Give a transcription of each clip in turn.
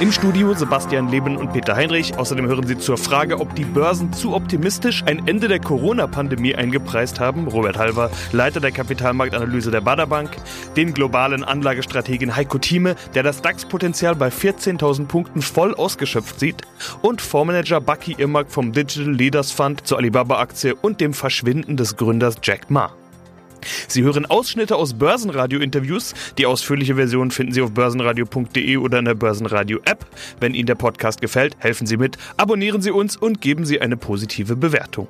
Im Studio Sebastian Leben und Peter Heinrich. Außerdem hören Sie zur Frage, ob die Börsen zu optimistisch ein Ende der Corona-Pandemie eingepreist haben. Robert Halver, Leiter der Kapitalmarktanalyse der Baderbank. Den globalen Anlagestrategen Heiko Thieme, der das DAX-Potenzial bei 14.000 Punkten voll ausgeschöpft sieht. Und Fondsmanager Bucky Irmak vom Digital Leaders Fund zur Alibaba-Aktie und dem Verschwinden des Gründers Jack Ma. Sie hören Ausschnitte aus Börsenradio-Interviews. Die ausführliche Version finden Sie auf börsenradio.de oder in der Börsenradio-App. Wenn Ihnen der Podcast gefällt, helfen Sie mit, abonnieren Sie uns und geben Sie eine positive Bewertung.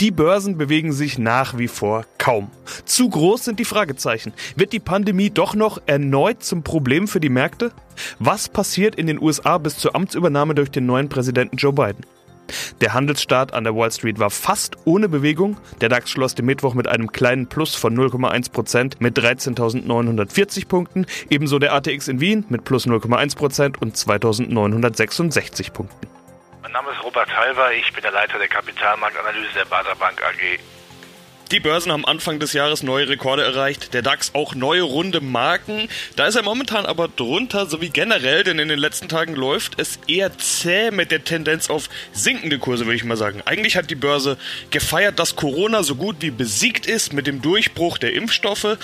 Die Börsen bewegen sich nach wie vor kaum. Zu groß sind die Fragezeichen. Wird die Pandemie doch noch erneut zum Problem für die Märkte? Was passiert in den USA bis zur Amtsübernahme durch den neuen Präsidenten Joe Biden? Der Handelsstart an der Wall Street war fast ohne Bewegung. Der DAX schloss den Mittwoch mit einem kleinen Plus von 0,1 Prozent mit 13.940 Punkten. Ebenso der ATX in Wien mit plus 0,1 Prozent und 2.966 Punkten. Mein Name ist Robert Halver, ich bin der Leiter der Kapitalmarktanalyse der Bader Bank AG. Die Börsen haben Anfang des Jahres neue Rekorde erreicht, der DAX auch neue runde Marken. Da ist er momentan aber drunter, so wie generell, denn in den letzten Tagen läuft es eher zäh mit der Tendenz auf sinkende Kurse, würde ich mal sagen. Eigentlich hat die Börse gefeiert, dass Corona so gut wie besiegt ist mit dem Durchbruch der Impfstoffe.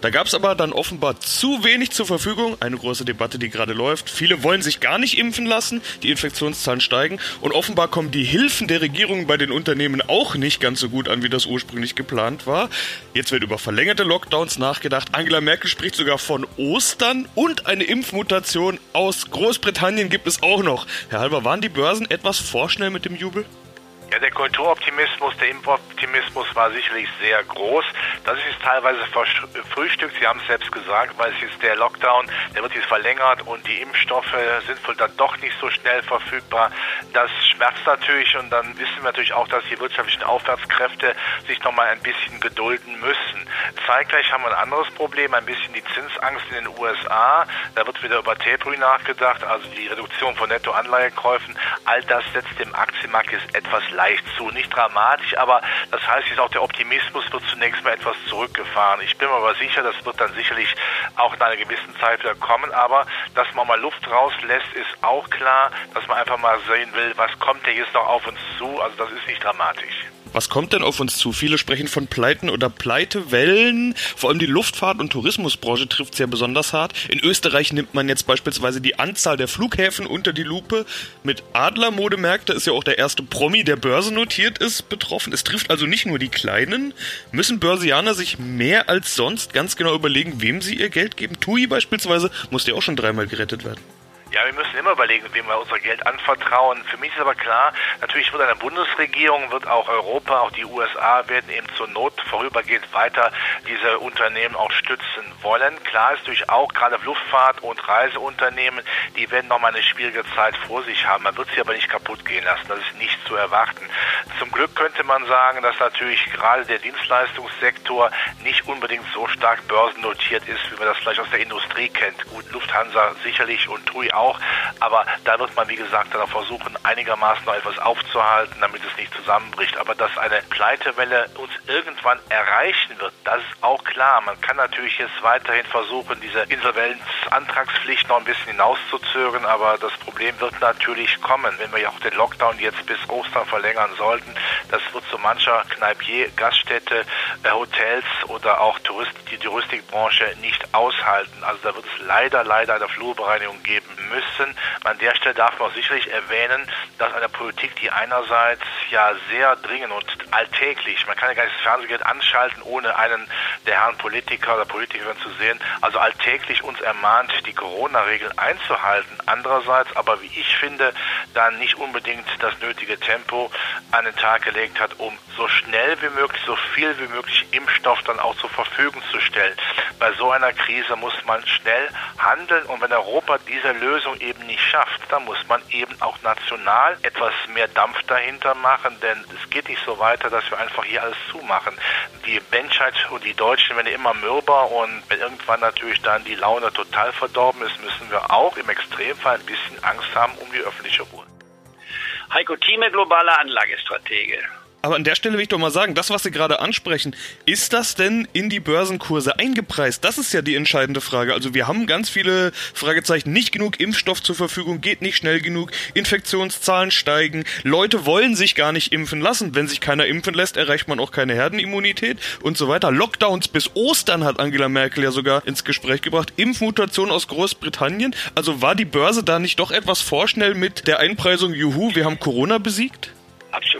Da gab es aber dann offenbar zu wenig zur Verfügung. Eine große Debatte, die gerade läuft. Viele wollen sich gar nicht impfen lassen. Die Infektionszahlen steigen. Und offenbar kommen die Hilfen der Regierung bei den Unternehmen auch nicht ganz so gut an, wie das ursprünglich geplant war. Jetzt wird über verlängerte Lockdowns nachgedacht. Angela Merkel spricht sogar von Ostern und eine Impfmutation aus Großbritannien gibt es auch noch. Herr Halber, waren die Börsen etwas vorschnell mit dem Jubel? Ja, der Kulturoptimismus, der Impfoptimismus war sicherlich sehr groß. Das ist teilweise verfrühstückt. Sie haben es selbst gesagt, weil es ist der Lockdown, der wird jetzt verlängert und die Impfstoffe sind wohl dann doch nicht so schnell verfügbar. Das schmerzt natürlich und dann wissen wir natürlich auch, dass die wirtschaftlichen Aufwärtskräfte sich noch mal ein bisschen gedulden müssen. Zeitgleich haben wir ein anderes Problem, ein bisschen die Zinsangst in den USA. Da wird wieder über Tapering nachgedacht, also die Reduktion von Nettoanleihekäufen. All das setzt dem Aktienmarkt jetzt etwas leicht zu. Nicht dramatisch, aber das heißt jetzt auch der Optimismus wird zunächst mal etwas zurückgefahren. Ich bin mir aber sicher, das wird dann sicherlich auch in einer gewissen Zeit wieder kommen. Aber dass man mal Luft rauslässt, ist auch klar, dass man einfach mal sehen will, was kommt denn jetzt noch auf uns zu. Also das ist nicht dramatisch. Was kommt denn auf uns zu? Viele sprechen von Pleiten oder Pleitewellen. Vor allem die Luftfahrt- und Tourismusbranche trifft sehr besonders hart. In Österreich nimmt man jetzt beispielsweise die Anzahl der Flughäfen unter die Lupe. Mit Adlermodemärkte ist ja auch der erste Promi, der börsennotiert ist, betroffen. Es trifft also nicht nur die Kleinen. Müssen Börsianer sich mehr als sonst ganz genau überlegen, wem sie ihr Geld geben? TUI beispielsweise musste ja auch schon dreimal gerettet werden. Ja, wir müssen immer überlegen, wem wir unser Geld anvertrauen. Für mich ist aber klar, natürlich wird eine Bundesregierung, wird auch Europa, auch die USA werden eben zur Not vorübergehend weiter diese Unternehmen auch stützen wollen. Klar ist natürlich auch gerade Luftfahrt und Reiseunternehmen, die werden noch mal eine schwierige Zeit vor sich haben. Man wird sie aber nicht kaputt gehen lassen. Das ist nicht zu erwarten. Zum Glück könnte man sagen, dass natürlich gerade der Dienstleistungssektor nicht unbedingt so stark börsennotiert ist, wie man das vielleicht aus der Industrie kennt. Gut, Lufthansa sicherlich und TUI auch. Aber da wird man, wie gesagt, dann versuchen, einigermaßen noch etwas aufzuhalten, damit es nicht zusammenbricht. Aber dass eine Pleitewelle uns irgendwann erreichen wird, das ist auch klar. Man kann natürlich jetzt weiterhin versuchen, diese Insolvenzantragspflicht noch ein bisschen hinauszuzögern, aber das Problem wird natürlich kommen, wenn wir ja auch den Lockdown jetzt bis Ostern verlängern sollten. Das wird so mancher Kneipier, Gaststätte, äh, Hotels oder auch Tourist, die Touristikbranche nicht aushalten. Also da wird es leider, leider eine Flurbereinigung geben müssen. An der Stelle darf man sicherlich erwähnen, dass eine Politik, die einerseits ja sehr dringend und alltäglich, man kann ja gar nicht das Fernsehgeld anschalten, ohne einen der Herren Politiker oder Politikerin zu sehen, also alltäglich uns ermahnt, die Corona-Regeln einzuhalten. Andererseits aber, wie ich finde, dann nicht unbedingt das nötige Tempo an den Tag gelegt hat, um so schnell wie möglich, so viel wie möglich Impfstoff dann auch zur Verfügung zu stellen. Bei so einer Krise muss man schnell handeln und wenn Europa diese Lösung eben nicht schafft, dann muss man eben auch national etwas mehr Dampf dahinter machen, denn es geht nicht so weiter, dass wir einfach hier alles zumachen. Die Menschheit und die Deutschen werden immer mürber und wenn irgendwann natürlich dann die Laune total verdorben ist, müssen wir auch im Extremfall ein bisschen Angst haben um die öffentliche Ruhe. Heiko Thieme, globaler Anlagestratege. Aber an der Stelle will ich doch mal sagen, das, was Sie gerade ansprechen, ist das denn in die Börsenkurse eingepreist? Das ist ja die entscheidende Frage. Also wir haben ganz viele Fragezeichen. Nicht genug Impfstoff zur Verfügung, geht nicht schnell genug, Infektionszahlen steigen, Leute wollen sich gar nicht impfen lassen. Wenn sich keiner impfen lässt, erreicht man auch keine Herdenimmunität und so weiter. Lockdowns bis Ostern hat Angela Merkel ja sogar ins Gespräch gebracht. Impfmutation aus Großbritannien. Also war die Börse da nicht doch etwas vorschnell mit der Einpreisung, juhu, wir haben Corona besiegt?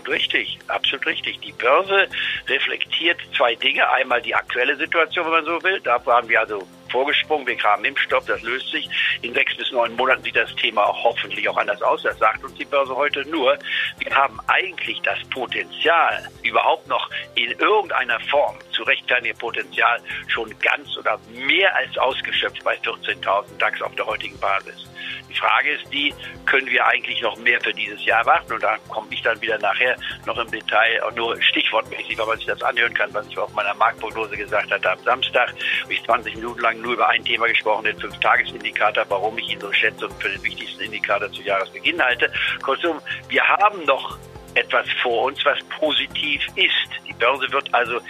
Richtig, absolut richtig. Die Börse reflektiert zwei Dinge. Einmal die aktuelle Situation, wenn man so will. Da waren wir also vorgesprungen. Wir haben Impfstoff, das löst sich. In sechs bis neun Monaten sieht das Thema hoffentlich auch anders aus. Das sagt uns die Börse heute nur. Wir haben eigentlich das Potenzial, überhaupt noch in irgendeiner Form zu rechtfertigen Potenzial schon ganz oder mehr als ausgeschöpft bei 14.000 DAX auf der heutigen Basis. Die Frage ist die, können wir eigentlich noch mehr für dieses Jahr warten? Und da komme ich dann wieder nachher noch im Detail, auch nur stichwortmäßig, weil man sich das anhören kann, was ich auf meiner Marktprognose gesagt hatte am Samstag. Habe ich 20 Minuten lang nur über ein Thema gesprochen, den Fünf-Tages-Indikator, warum ich ihn so schätze und für den wichtigsten Indikator zu Jahresbeginn halte. Kurzum, wir haben noch etwas vor uns, was positiv ist. Die Börse wird also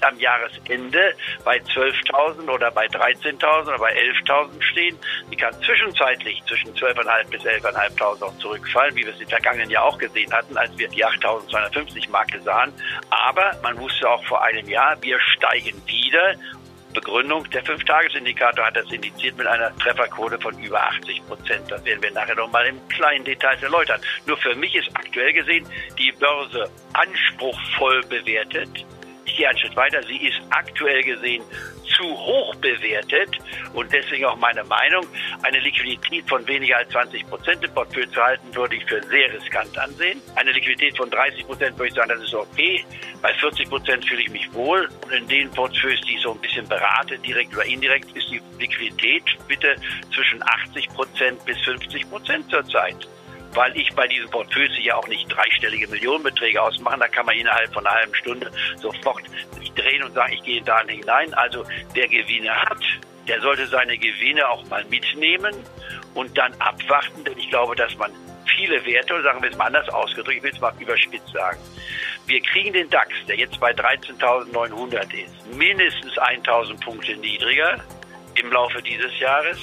nicht am Jahresende bei 12.000 oder bei 13.000 oder bei 11.000 stehen. Sie kann zwischenzeitlich zwischen 12.500 bis 11.500 auch zurückfallen, wie wir es im vergangenen Jahr auch gesehen hatten, als wir die 8.250 Marke sahen. Aber man wusste auch vor einem Jahr, wir steigen wieder Begründung. Der Fünf-Tages-Indikator hat das indiziert mit einer Trefferquote von über 80 Prozent. Das werden wir nachher noch mal im kleinen Detail erläutern. Nur für mich ist aktuell gesehen die Börse anspruchsvoll bewertet. Gehe einen Schritt weiter. Sie ist aktuell gesehen zu hoch bewertet und deswegen auch meine Meinung, eine Liquidität von weniger als 20 Prozent im Portfolio zu halten, würde ich für sehr riskant ansehen. Eine Liquidität von 30 Prozent würde ich sagen, das ist okay. Bei 40 Prozent fühle ich mich wohl und in den Portfolios, die ich so ein bisschen berate, direkt oder indirekt, ist die Liquidität bitte zwischen 80 Prozent bis 50 Prozent zurzeit weil ich bei diesen Portfolios ja auch nicht dreistellige Millionenbeträge ausmachen. Da kann man innerhalb von einer halben Stunde sofort drehen und sagen, ich gehe da hinein. Also wer Gewinne hat, der sollte seine Gewinne auch mal mitnehmen und dann abwarten, denn ich glaube, dass man viele Werte, sagen wir es mal anders ausgedrückt, ich will es mal überspitzt sagen, wir kriegen den DAX, der jetzt bei 13.900 ist, mindestens 1.000 Punkte niedriger im Laufe dieses Jahres,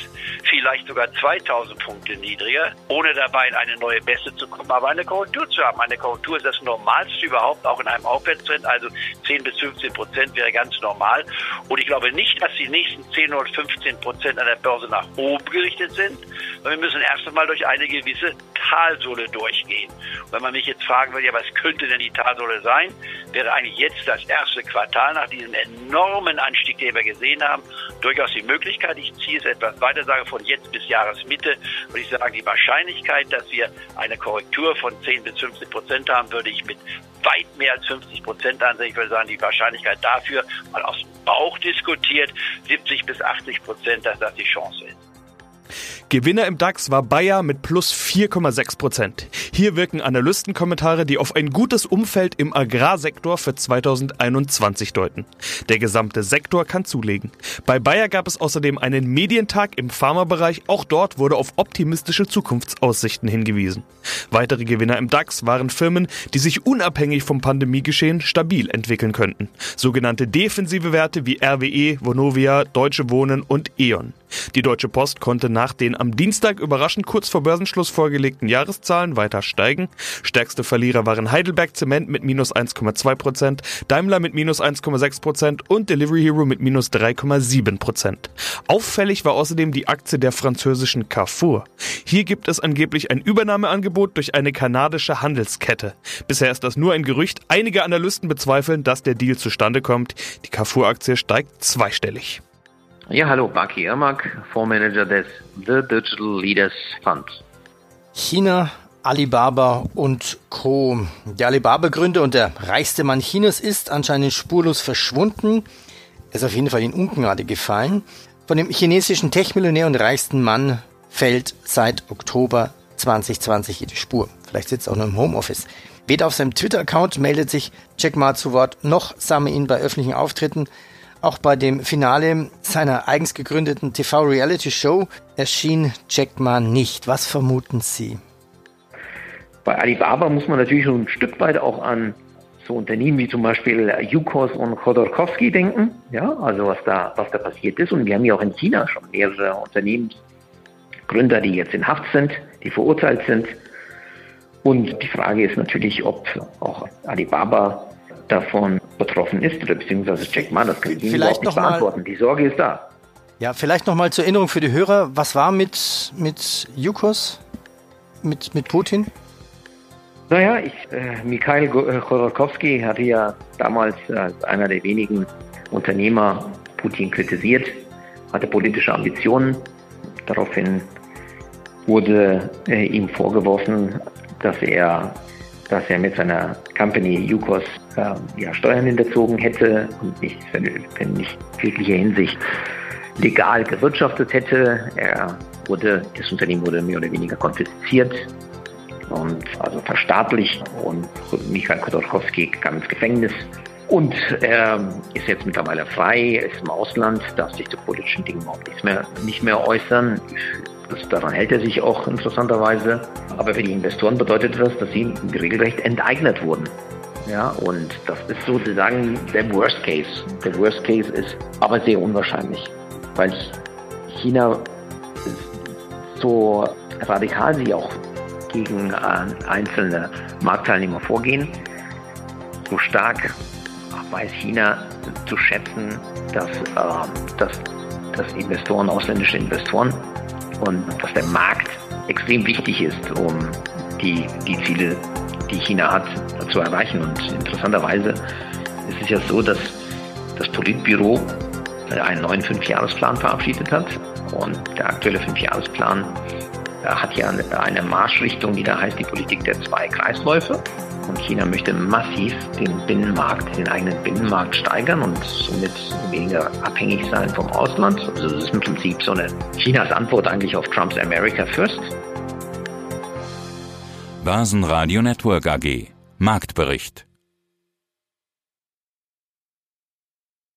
vielleicht sogar 2000 Punkte niedriger, ohne dabei in eine neue Beste zu kommen, aber eine Korrektur zu haben. Eine Korrektur ist das Normalste überhaupt, auch in einem Aufwärtstrend, also 10 bis 15 Prozent wäre ganz normal. Und ich glaube nicht, dass die nächsten 10 oder 15 Prozent an der Börse nach oben gerichtet sind, sondern wir müssen erst einmal durch eine gewisse Talsohle durchgehen. Und wenn man mich jetzt fragen würde, ja, was könnte denn die Talsohle sein, wäre eigentlich jetzt das erste Quartal nach diesem enormen Anstieg, den wir gesehen haben, durchaus die Möglichkeit. Ich ziehe es etwas weiter, sage von jetzt bis Jahresmitte, würde ich sagen, die Wahrscheinlichkeit, dass wir eine Korrektur von 10 bis 15 Prozent haben, würde ich mit weit mehr als 50 Prozent ansehen. Ich würde sagen, die Wahrscheinlichkeit dafür, mal aus dem Bauch diskutiert, 70 bis 80 Prozent, dass das die Chance ist. Gewinner im DAX war Bayer mit plus 4,6 Prozent. Hier wirken Analystenkommentare, die auf ein gutes Umfeld im Agrarsektor für 2021 deuten. Der gesamte Sektor kann zulegen. Bei Bayer gab es außerdem einen Medientag im Pharmabereich. Auch dort wurde auf optimistische Zukunftsaussichten hingewiesen. Weitere Gewinner im DAX waren Firmen, die sich unabhängig vom Pandemiegeschehen stabil entwickeln könnten. Sogenannte defensive Werte wie RWE, Vonovia, Deutsche Wohnen und E.ON. Die Deutsche Post konnte nach den am Dienstag überraschend kurz vor Börsenschluss vorgelegten Jahreszahlen weiter steigen. Stärkste Verlierer waren Heidelberg Zement mit minus 1,2 Prozent, Daimler mit minus 1,6 Prozent und Delivery Hero mit minus 3,7 Prozent. Auffällig war außerdem die Aktie der französischen Carrefour. Hier gibt es angeblich ein Übernahmeangebot durch eine kanadische Handelskette. Bisher ist das nur ein Gerücht. Einige Analysten bezweifeln, dass der Deal zustande kommt. Die Carrefour-Aktie steigt zweistellig. Ja, hallo, Baki Irmak, Fondsmanager des The Digital Leaders Fund. China, Alibaba und Co. Der Alibaba-Gründer und der reichste Mann Chinas ist anscheinend spurlos verschwunden. Er ist auf jeden Fall in Ungnade gefallen. Von dem chinesischen Tech-Millionär und reichsten Mann fällt seit Oktober 2020 jede Spur. Vielleicht sitzt er auch nur im Homeoffice. Weder auf seinem Twitter-Account meldet sich Jack Ma zu Wort, noch sah man ihn bei öffentlichen Auftritten. Auch bei dem Finale seiner eigens gegründeten TV-Reality-Show erschien Jack Ma nicht. Was vermuten Sie? Bei Alibaba muss man natürlich schon ein Stück weit auch an so Unternehmen wie zum Beispiel Yukos und Khodorkovsky denken, ja, also was da, was da passiert ist. Und wir haben ja auch in China schon mehrere Unternehmensgründer, die jetzt in Haft sind, die verurteilt sind. Und die Frage ist natürlich, ob auch Alibaba davon betroffen ist oder beziehungsweise Jack Ma, das kann ich Ihnen überhaupt nicht beantworten. Die Sorge ist da. Ja, vielleicht nochmal zur Erinnerung für die Hörer, was war mit, mit Yukos, mit, mit Putin? Naja, ich, äh, Mikhail Chodorkowski hatte ja damals als einer der wenigen Unternehmer Putin kritisiert, hatte politische Ambitionen. Daraufhin wurde äh, ihm vorgeworfen, dass er, dass er mit seiner Company Yukos äh, ja, Steuern hinterzogen hätte und nicht in nicht jeglicher Hinsicht legal gewirtschaftet hätte. Er wurde, das Unternehmen wurde mehr oder weniger konfisziert und also verstaatlicht und Michael Khodorkovsky kam ins Gefängnis und er ist jetzt mittlerweile frei, ist im Ausland, darf sich zu politischen Dingen überhaupt nichts mehr, nicht mehr äußern. Das, daran hält er sich auch interessanterweise. Aber für die Investoren bedeutet das, dass sie regelrecht enteignet wurden. Ja, und das ist sozusagen der Worst Case. Der Worst Case ist aber sehr unwahrscheinlich, weil China so radikal sie auch gegen äh, einzelne Marktteilnehmer vorgehen. So stark weiß China zu schätzen, dass, äh, dass, dass Investoren, ausländische Investoren und dass der Markt extrem wichtig ist, um die, die Ziele, die China hat, zu erreichen. Und interessanterweise ist es ja so, dass das Politbüro einen neuen Fünfjahresplan verabschiedet hat. Und der aktuelle Fünfjahresplan hat ja eine Marschrichtung, die da heißt die Politik der zwei Kreisläufe. Und China möchte massiv den Binnenmarkt, den eigenen Binnenmarkt steigern und somit weniger abhängig sein vom Ausland. Also das ist im Prinzip so eine Chinas Antwort eigentlich auf Trumps America First. Börsenradio Network AG Marktbericht